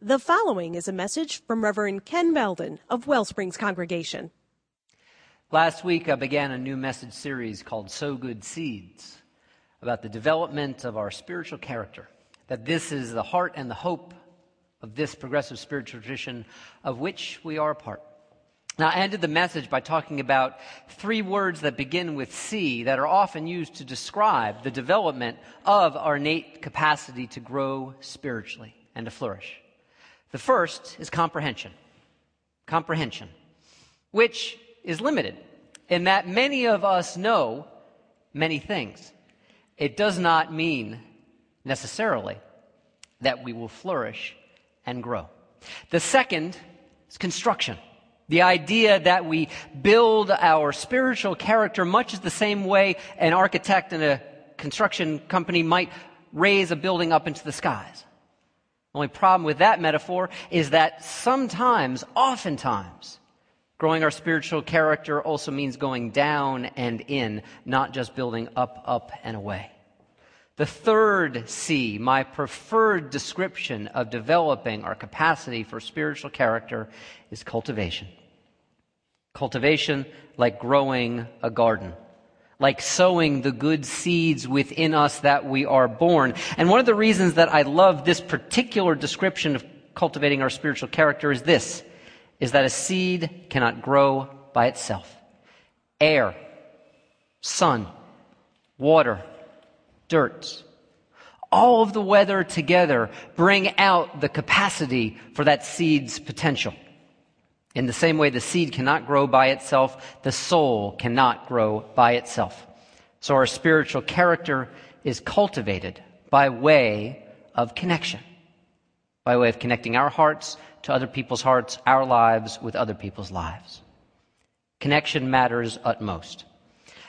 The following is a message from Reverend Ken Beldon of Wellsprings Congregation. Last week, I began a new message series called Sow Good Seeds about the development of our spiritual character. That this is the heart and the hope of this progressive spiritual tradition of which we are a part. Now, I ended the message by talking about three words that begin with C that are often used to describe the development of our innate capacity to grow spiritually and to flourish. The first is comprehension. Comprehension, which is limited in that many of us know many things. It does not mean necessarily that we will flourish and grow. The second is construction. The idea that we build our spiritual character much as the same way an architect in a construction company might raise a building up into the skies. Only problem with that metaphor is that sometimes, oftentimes, growing our spiritual character also means going down and in, not just building up, up, and away. The third C, my preferred description of developing our capacity for spiritual character, is cultivation. Cultivation like growing a garden like sowing the good seeds within us that we are born. And one of the reasons that I love this particular description of cultivating our spiritual character is this, is that a seed cannot grow by itself. Air, sun, water, dirt, all of the weather together bring out the capacity for that seed's potential. In the same way the seed cannot grow by itself, the soul cannot grow by itself. So our spiritual character is cultivated by way of connection, by way of connecting our hearts to other people's hearts, our lives with other people's lives. Connection matters utmost.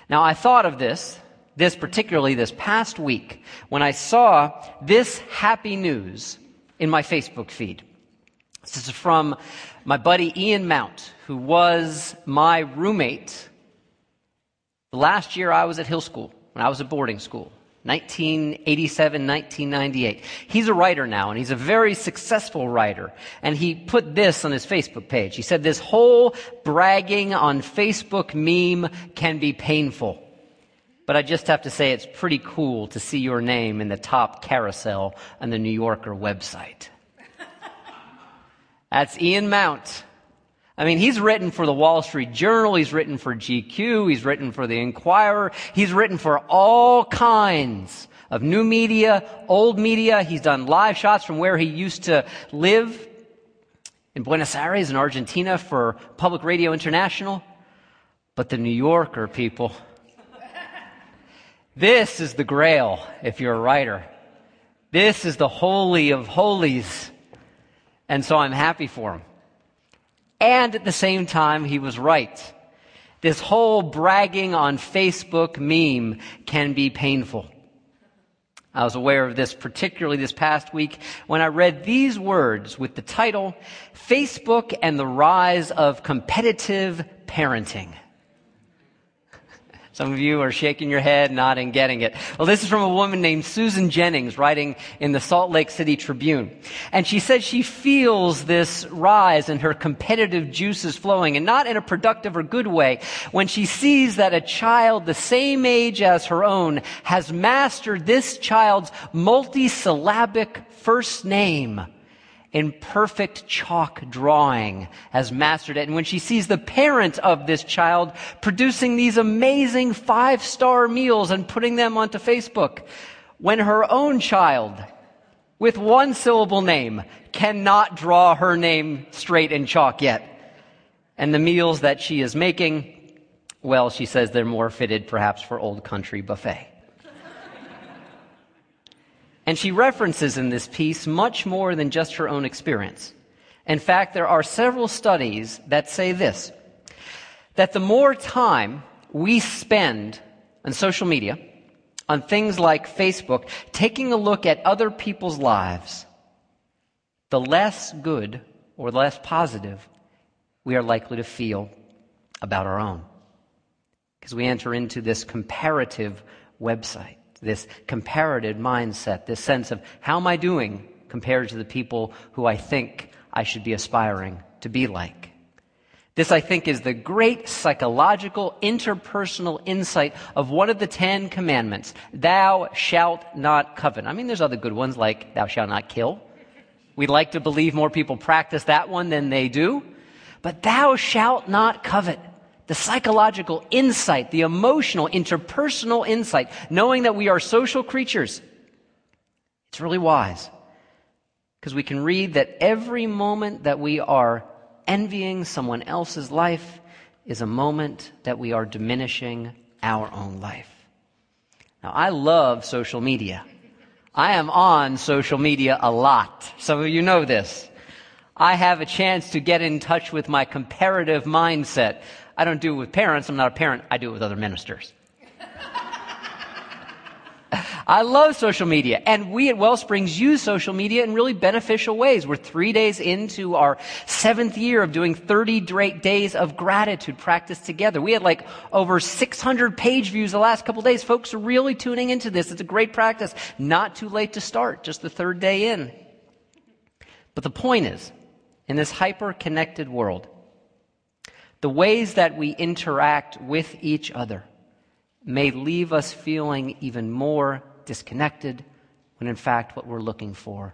Now I thought of this, this particularly this past week, when I saw this happy news in my Facebook feed. This is from my buddy Ian Mount, who was my roommate the last year I was at Hill School, when I was at boarding school. 1987, 1998. He's a writer now, and he's a very successful writer. And he put this on his Facebook page. He said, This whole bragging on Facebook meme can be painful. But I just have to say, it's pretty cool to see your name in the top carousel on the New Yorker website. That's Ian Mount. I mean, he's written for the Wall Street Journal, he's written for GQ, he's written for the Inquirer, he's written for all kinds of new media, old media. He's done live shots from where he used to live in Buenos Aires in Argentina for Public Radio International. But the New Yorker people, this is the grail if you're a writer. This is the holy of holies. And so I'm happy for him. And at the same time, he was right. This whole bragging on Facebook meme can be painful. I was aware of this particularly this past week when I read these words with the title, Facebook and the Rise of Competitive Parenting. Some of you are shaking your head, nodding, getting it. Well, this is from a woman named Susan Jennings writing in the Salt Lake City Tribune. And she says she feels this rise in her competitive juices flowing and not in a productive or good way when she sees that a child the same age as her own has mastered this child's multisyllabic first name in perfect chalk drawing has mastered it. And when she sees the parent of this child producing these amazing five star meals and putting them onto Facebook, when her own child with one syllable name cannot draw her name straight in chalk yet. And the meals that she is making, well, she says they're more fitted perhaps for old country buffet. And she references in this piece much more than just her own experience. In fact, there are several studies that say this that the more time we spend on social media, on things like Facebook, taking a look at other people's lives, the less good or less positive we are likely to feel about our own. Because we enter into this comparative website this comparative mindset, this sense of how am I doing compared to the people who I think I should be aspiring to be like. This, I think, is the great psychological interpersonal insight of one of the Ten Commandments. Thou shalt not covet. I mean, there's other good ones like thou shalt not kill. We'd like to believe more people practice that one than they do. But thou shalt not covet. The psychological insight, the emotional, interpersonal insight, knowing that we are social creatures. It's really wise. Because we can read that every moment that we are envying someone else's life is a moment that we are diminishing our own life. Now, I love social media. I am on social media a lot. Some of you know this. I have a chance to get in touch with my comparative mindset. I don't do it with parents. I'm not a parent. I do it with other ministers. I love social media, and we at Wellsprings use social media in really beneficial ways. We're three days into our seventh year of doing 30 days of gratitude practice together. We had like over 600 page views the last couple days. Folks are really tuning into this. It's a great practice. Not too late to start, just the third day in. But the point is, in this hyper connected world, the ways that we interact with each other may leave us feeling even more disconnected, when in fact what we're looking for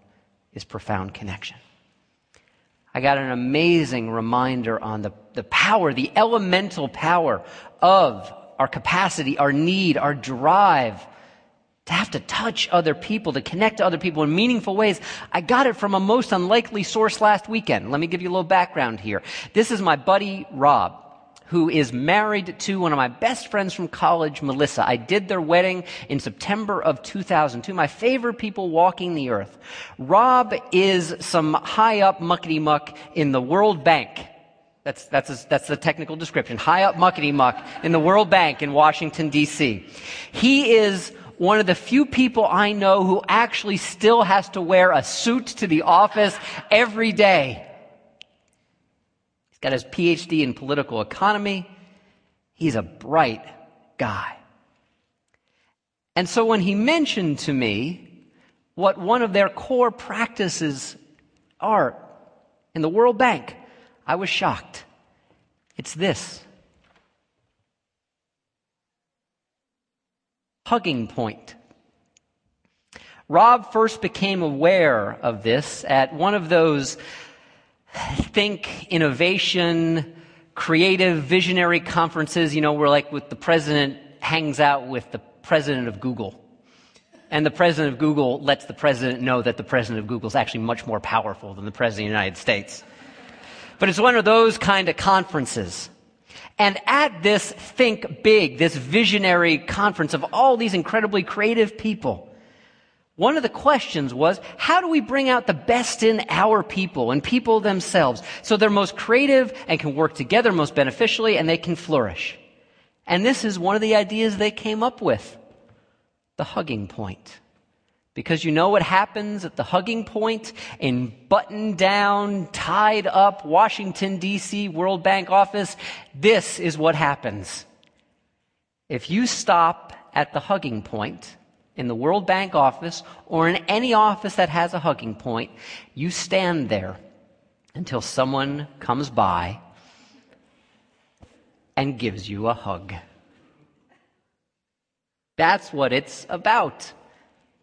is profound connection. I got an amazing reminder on the, the power, the elemental power of our capacity, our need, our drive to have to touch other people, to connect to other people in meaningful ways. I got it from a most unlikely source last weekend. Let me give you a little background here. This is my buddy Rob who is married to one of my best friends from college, Melissa. I did their wedding in September of 2002. My favorite people walking the earth. Rob is some high up muckety muck in the World Bank. That's, that's, a, that's the technical description. High up muckety muck in the World Bank in Washington, D.C. He is one of the few people I know who actually still has to wear a suit to the office every day. He's got his PhD in political economy. He's a bright guy. And so when he mentioned to me what one of their core practices are in the World Bank, I was shocked. It's this hugging point. Rob first became aware of this at one of those think innovation, creative, visionary conferences, you know, where like with the president hangs out with the president of Google. And the president of Google lets the president know that the president of Google is actually much more powerful than the president of the United States. But it's one of those kind of conferences. And at this Think Big, this visionary conference of all these incredibly creative people, one of the questions was, how do we bring out the best in our people and people themselves so they're most creative and can work together most beneficially and they can flourish? And this is one of the ideas they came up with. The hugging point. Because you know what happens at the hugging point in button down, tied up Washington DC World Bank office? This is what happens. If you stop at the hugging point, in the World Bank office or in any office that has a hugging point, you stand there until someone comes by and gives you a hug. That's what it's about.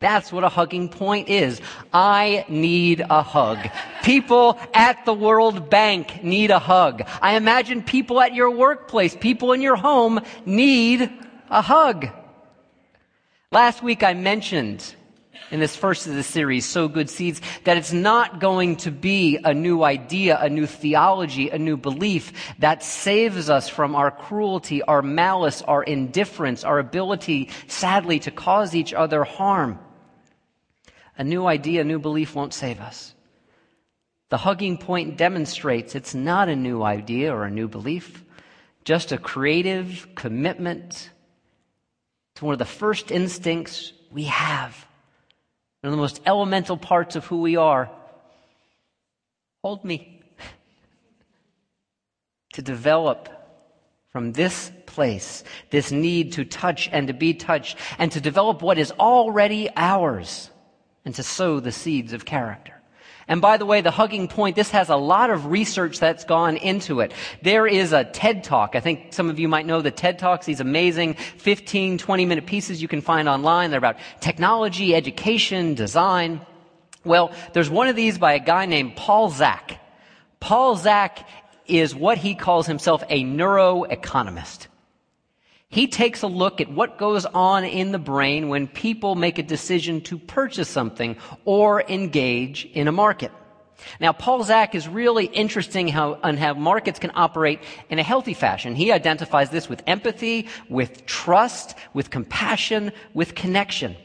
That's what a hugging point is. I need a hug. People at the World Bank need a hug. I imagine people at your workplace, people in your home need a hug. Last week I mentioned in this first of the series, Sow Good Seeds, that it's not going to be a new idea, a new theology, a new belief that saves us from our cruelty, our malice, our indifference, our ability, sadly, to cause each other harm. A new idea, a new belief won't save us. The hugging point demonstrates it's not a new idea or a new belief, just a creative commitment to one of the first instincts we have, one of the most elemental parts of who we are. Hold me. to develop from this place, this need to touch and to be touched, and to develop what is already ours and to sow the seeds of character. And by the way, the hugging point, this has a lot of research that's gone into it. There is a TED Talk. I think some of you might know the TED Talks, these amazing 15, 20 minute pieces you can find online. They're about technology, education, design. Well, there's one of these by a guy named Paul Zak. Paul Zak is what he calls himself a neuroeconomist. He takes a look at what goes on in the brain when people make a decision to purchase something or engage in a market. Now, Paul Zak is really interesting how, on how markets can operate in a healthy fashion. He identifies this with empathy, with trust, with compassion, with connection.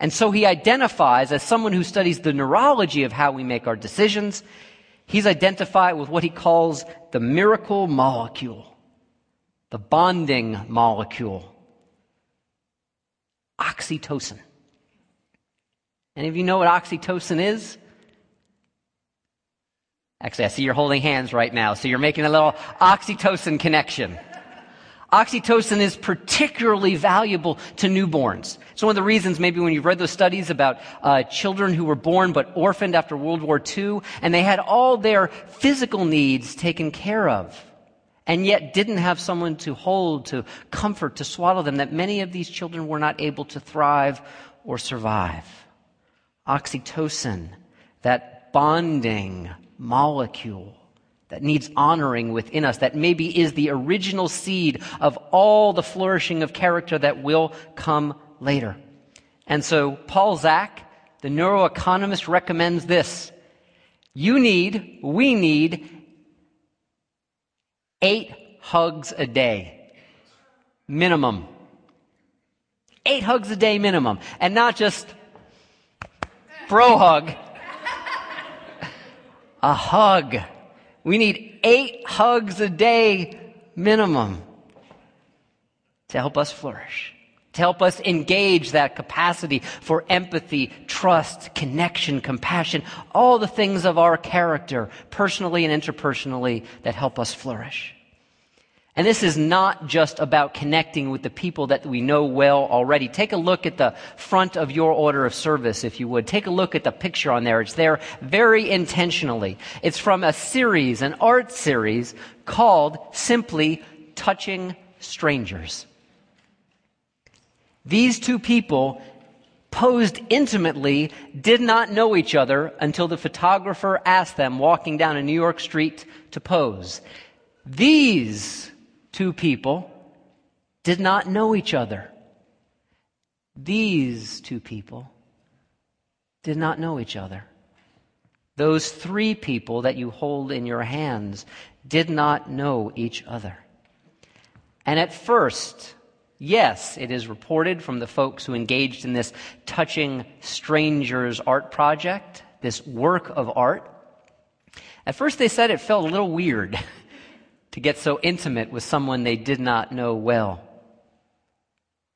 And so he identifies as someone who studies the neurology of how we make our decisions. He's identified with what he calls the miracle molecule the bonding molecule, oxytocin. Any of you know what oxytocin is? Actually, I see you're holding hands right now, so you're making a little oxytocin connection. Oxytocin is particularly valuable to newborns. It's one of the reasons maybe when you've read those studies about uh, children who were born but orphaned after World War II, and they had all their physical needs taken care of and yet didn't have someone to hold, to comfort, to swallow them, that many of these children were not able to thrive or survive. Oxytocin, that bonding molecule that needs honoring within us, that maybe is the original seed of all the flourishing of character that will come later. And so Paul Zak, the neuroeconomist, recommends this. You need, we need eight hugs a day. Minimum. Eight hugs a day minimum. And not just bro hug. a hug. We need eight hugs a day minimum to help us flourish to help us engage that capacity for empathy, trust, connection, compassion, all the things of our character, personally and interpersonally, that help us flourish. And this is not just about connecting with the people that we know well already. Take a look at the front of your order of service, if you would. Take a look at the picture on there. It's there very intentionally. It's from a series, an art series called simply Touching Strangers. These two people posed intimately did not know each other until the photographer asked them walking down a New York street to pose. These two people did not know each other. These two people did not know each other. Those three people that you hold in your hands did not know each other. And at first, Yes, it is reported from the folks who engaged in this touching strangers art project, this work of art. At first, they said it felt a little weird to get so intimate with someone they did not know well.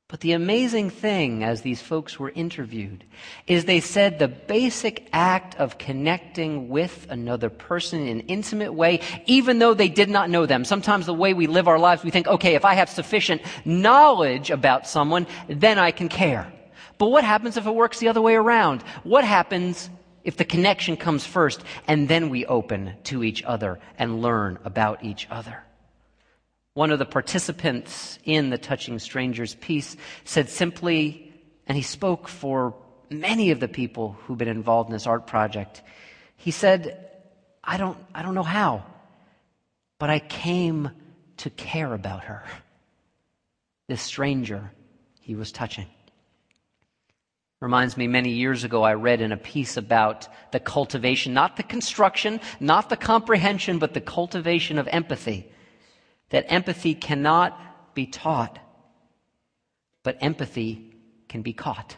But the amazing thing, as these folks were interviewed, is they said the basic act of connecting with another person in an intimate way, even though they did not know them. Sometimes the way we live our lives, we think, okay, if I have sufficient knowledge about someone, then I can care. But what happens if it works the other way around? What happens if the connection comes first and then we open to each other and learn about each other? One of the participants in the Touching Strangers piece said simply, and he spoke for many of the people who've been involved in this art project. He said, I don't, I don't know how, but I came to care about her. This stranger he was touching. Reminds me, many years ago, I read in a piece about the cultivation, not the construction, not the comprehension, but the cultivation of empathy that empathy cannot be taught, but empathy can be caught.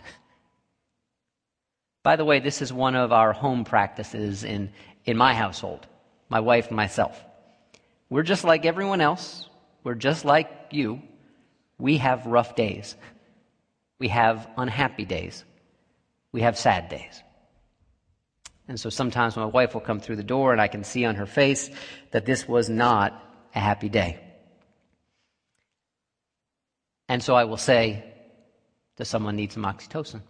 By the way, this is one of our home practices in, in my household, my wife and myself. We're just like everyone else. We're just like you. We have rough days. We have unhappy days. We have sad days. And so sometimes my wife will come through the door and I can see on her face that this was not a happy day. And so I will say, Does someone need some oxytocin?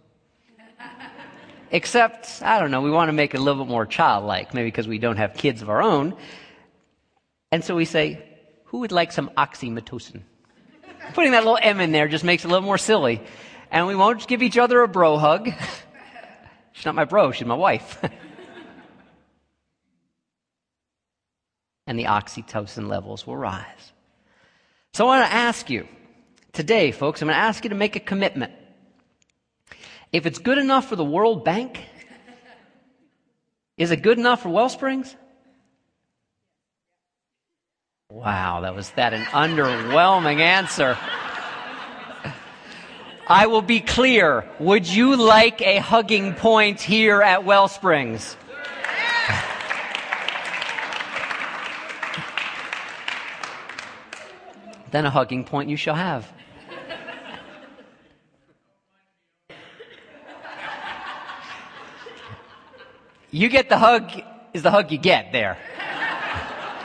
except, I don't know, we want to make it a little bit more childlike, maybe because we don't have kids of our own. And so we say, who would like some oxytocin? Putting that little M in there just makes it a little more silly. And we won't give each other a bro hug. she's not my bro, she's my wife. and the oxytocin levels will rise. So I want to ask you today, folks, I'm going to ask you to make a commitment. If it's good enough for the World Bank, is it good enough for Wellsprings? Wow, that was that an underwhelming answer. I will be clear. Would you like a hugging point here at Wellsprings? then a hugging point you shall have. you get the hug, is the hug you get there.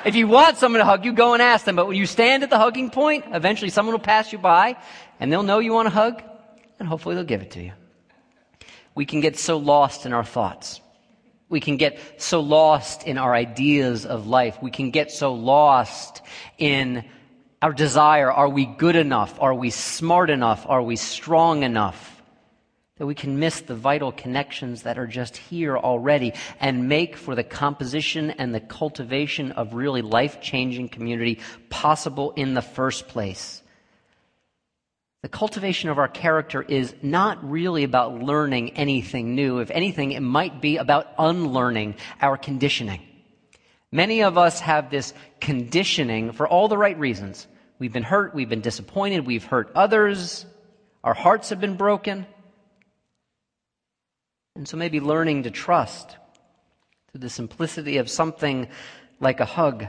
If you want someone to hug you, go and ask them. But when you stand at the hugging point, eventually someone will pass you by and they'll know you want a hug and hopefully they'll give it to you. We can get so lost in our thoughts. We can get so lost in our ideas of life. We can get so lost in our desire. Are we good enough? Are we smart enough? Are we strong enough? that we can miss the vital connections that are just here already and make for the composition and the cultivation of really life changing community possible in the first place. The cultivation of our character is not really about learning anything new. If anything, it might be about unlearning our conditioning. Many of us have this conditioning for all the right reasons. We've been hurt, we've been disappointed, we've hurt others, our hearts have been broken. And so maybe learning to trust through the simplicity of something like a hug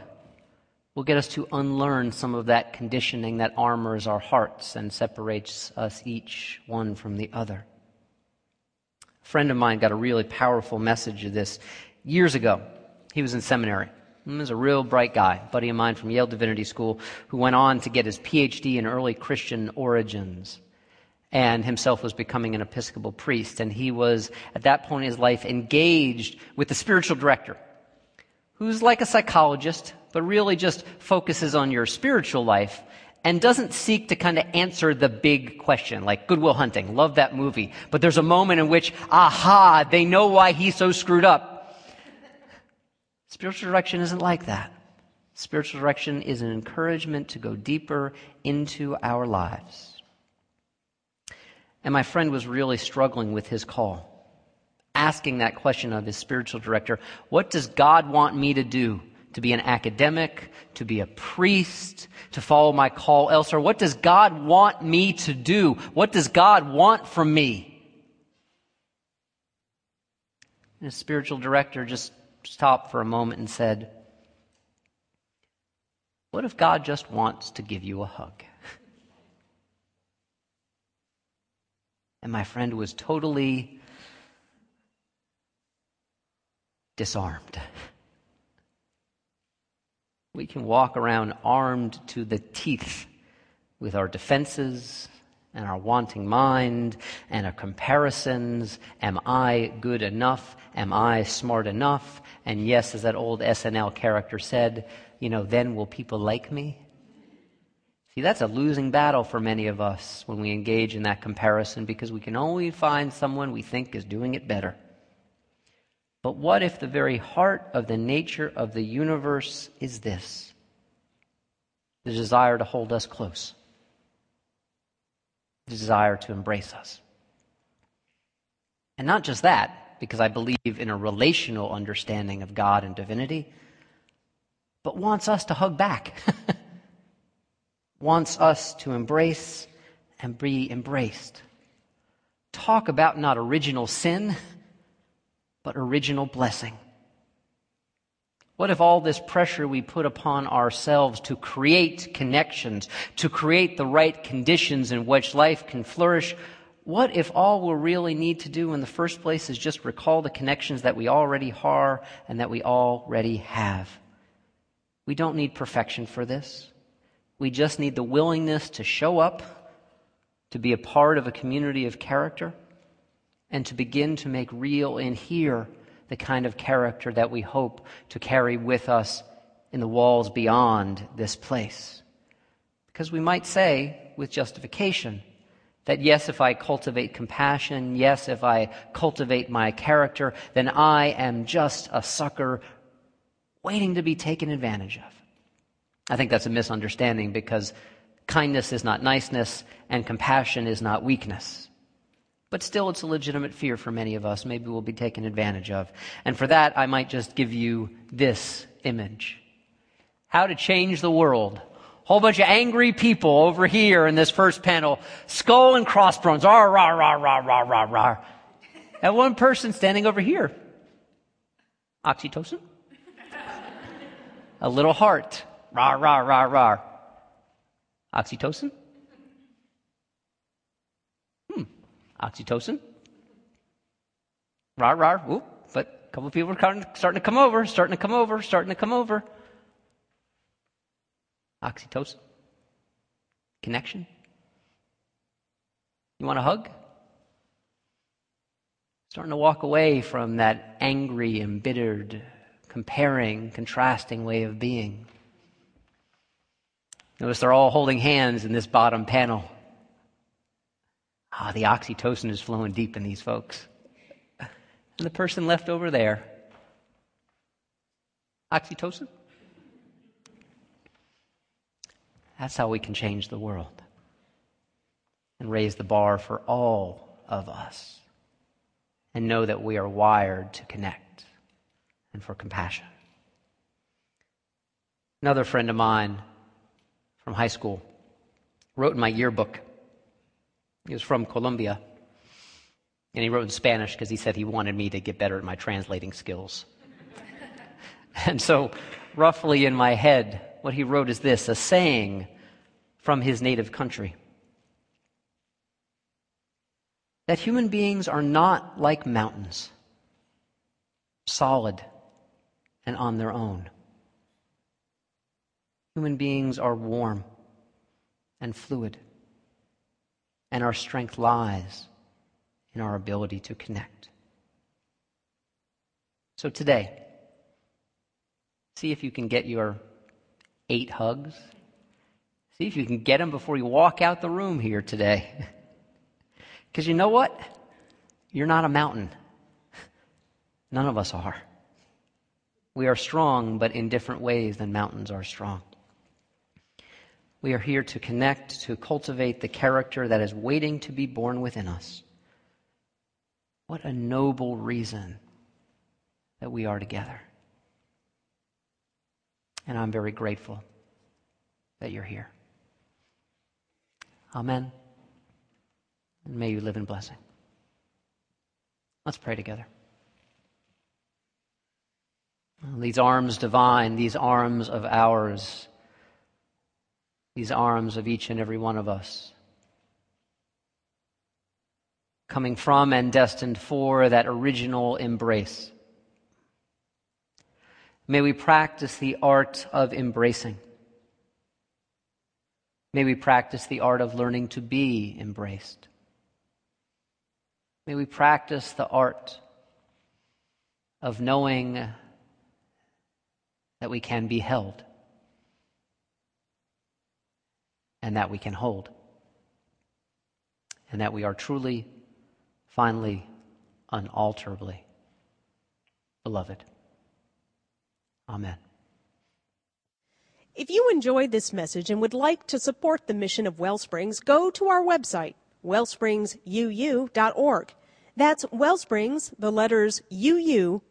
will get us to unlearn some of that conditioning that armors our hearts and separates us each one from the other. A friend of mine got a really powerful message of this years ago. He was in seminary. He was a real bright guy, buddy of mine from Yale Divinity School, who went on to get his PhD in early Christian origins and himself was becoming an Episcopal priest. And he was, at that point in his life, engaged with the spiritual director, who's like a psychologist, but really just focuses on your spiritual life and doesn't seek to kind of answer the big question, like Good Will Hunting. Love that movie. But there's a moment in which, aha, they know why he's so screwed up. Spiritual direction isn't like that. Spiritual direction is an encouragement to go deeper into our lives. And my friend was really struggling with his call, asking that question of his spiritual director What does God want me to do? To be an academic, to be a priest, to follow my call elsewhere? What does God want me to do? What does God want from me? And his spiritual director just stopped for a moment and said, What if God just wants to give you a hug? And my friend was totally disarmed. We can walk around armed to the teeth with our defenses and our wanting mind and our comparisons. Am I good enough? Am I smart enough? And yes, as that old SNL character said, you know, then will people like me? See, that's a losing battle for many of us when we engage in that comparison because we can only find someone we think is doing it better. But what if the very heart of the nature of the universe is this? The desire to hold us close, the desire to embrace us. And not just that, because I believe in a relational understanding of God and divinity, but wants us to hug back. wants us to embrace and be embraced. Talk about not original sin, but original blessing. What if all this pressure we put upon ourselves to create connections, to create the right conditions in which life can flourish, what if all we really need to do in the first place is just recall the connections that we already are and that we already have? We don't need perfection for this. We just need the willingness to show up, to be a part of a community of character, and to begin to make real in here the kind of character that we hope to carry with us in the walls beyond this place. Because we might say, with justification, that yes, if I cultivate compassion, yes, if I cultivate my character, then I am just a sucker waiting to be taken advantage of. I think that's a misunderstanding because kindness is not niceness and compassion is not weakness. But still, it's a legitimate fear for many of us. Maybe we'll be taken advantage of. And for that, I might just give you this image How to change the world. Whole bunch of angry people over here in this first panel, skull and crossbones, rah, rah, rah, rah, rah, rah, rah. And one person standing over here, oxytocin, a little heart, rah, rah, rah, rah. Oxytocin? Oxytocin. Rah, rah, whoop. But a couple of people are starting to come over, starting to come over, starting to come over. Oxytocin. Connection. You want a hug? Starting to walk away from that angry, embittered, comparing, contrasting way of being. Notice they're all holding hands in this bottom panel. Ah, the oxytocin is flowing deep in these folks. And the person left over there, oxytocin? That's how we can change the world and raise the bar for all of us and know that we are wired to connect and for compassion. Another friend of mine from high school wrote in my yearbook he was from Colombia. And he wrote in Spanish because he said he wanted me to get better at my translating skills. and so, roughly in my head, what he wrote is this a saying from his native country that human beings are not like mountains, solid and on their own. Human beings are warm and fluid and our strength lies in our ability to connect. So today, see if you can get your eight hugs. See if you can get them before you walk out the room here today. Because you know what? You're not a mountain. None of us are. We are strong, but in different ways than mountains are strong. We are here to connect, to cultivate the character that is waiting to be born within us. What a noble reason that we are together. And I'm very grateful that you're here. Amen. And may you live in blessing. Let's pray together. These arms divine, these arms of ours these arms of each and every one of us. Coming from and destined for that original embrace. May we practice the art of embracing. May we practice the art of learning to be embraced. May we practice the art of knowing that we can be held. And that we can hold. And that we are truly, finally, unalterably beloved. Amen. If you enjoyed this message and would like to support the mission of Wellsprings, go to our website, wellspringsuu.org. That's Wellsprings, the letters uu.org.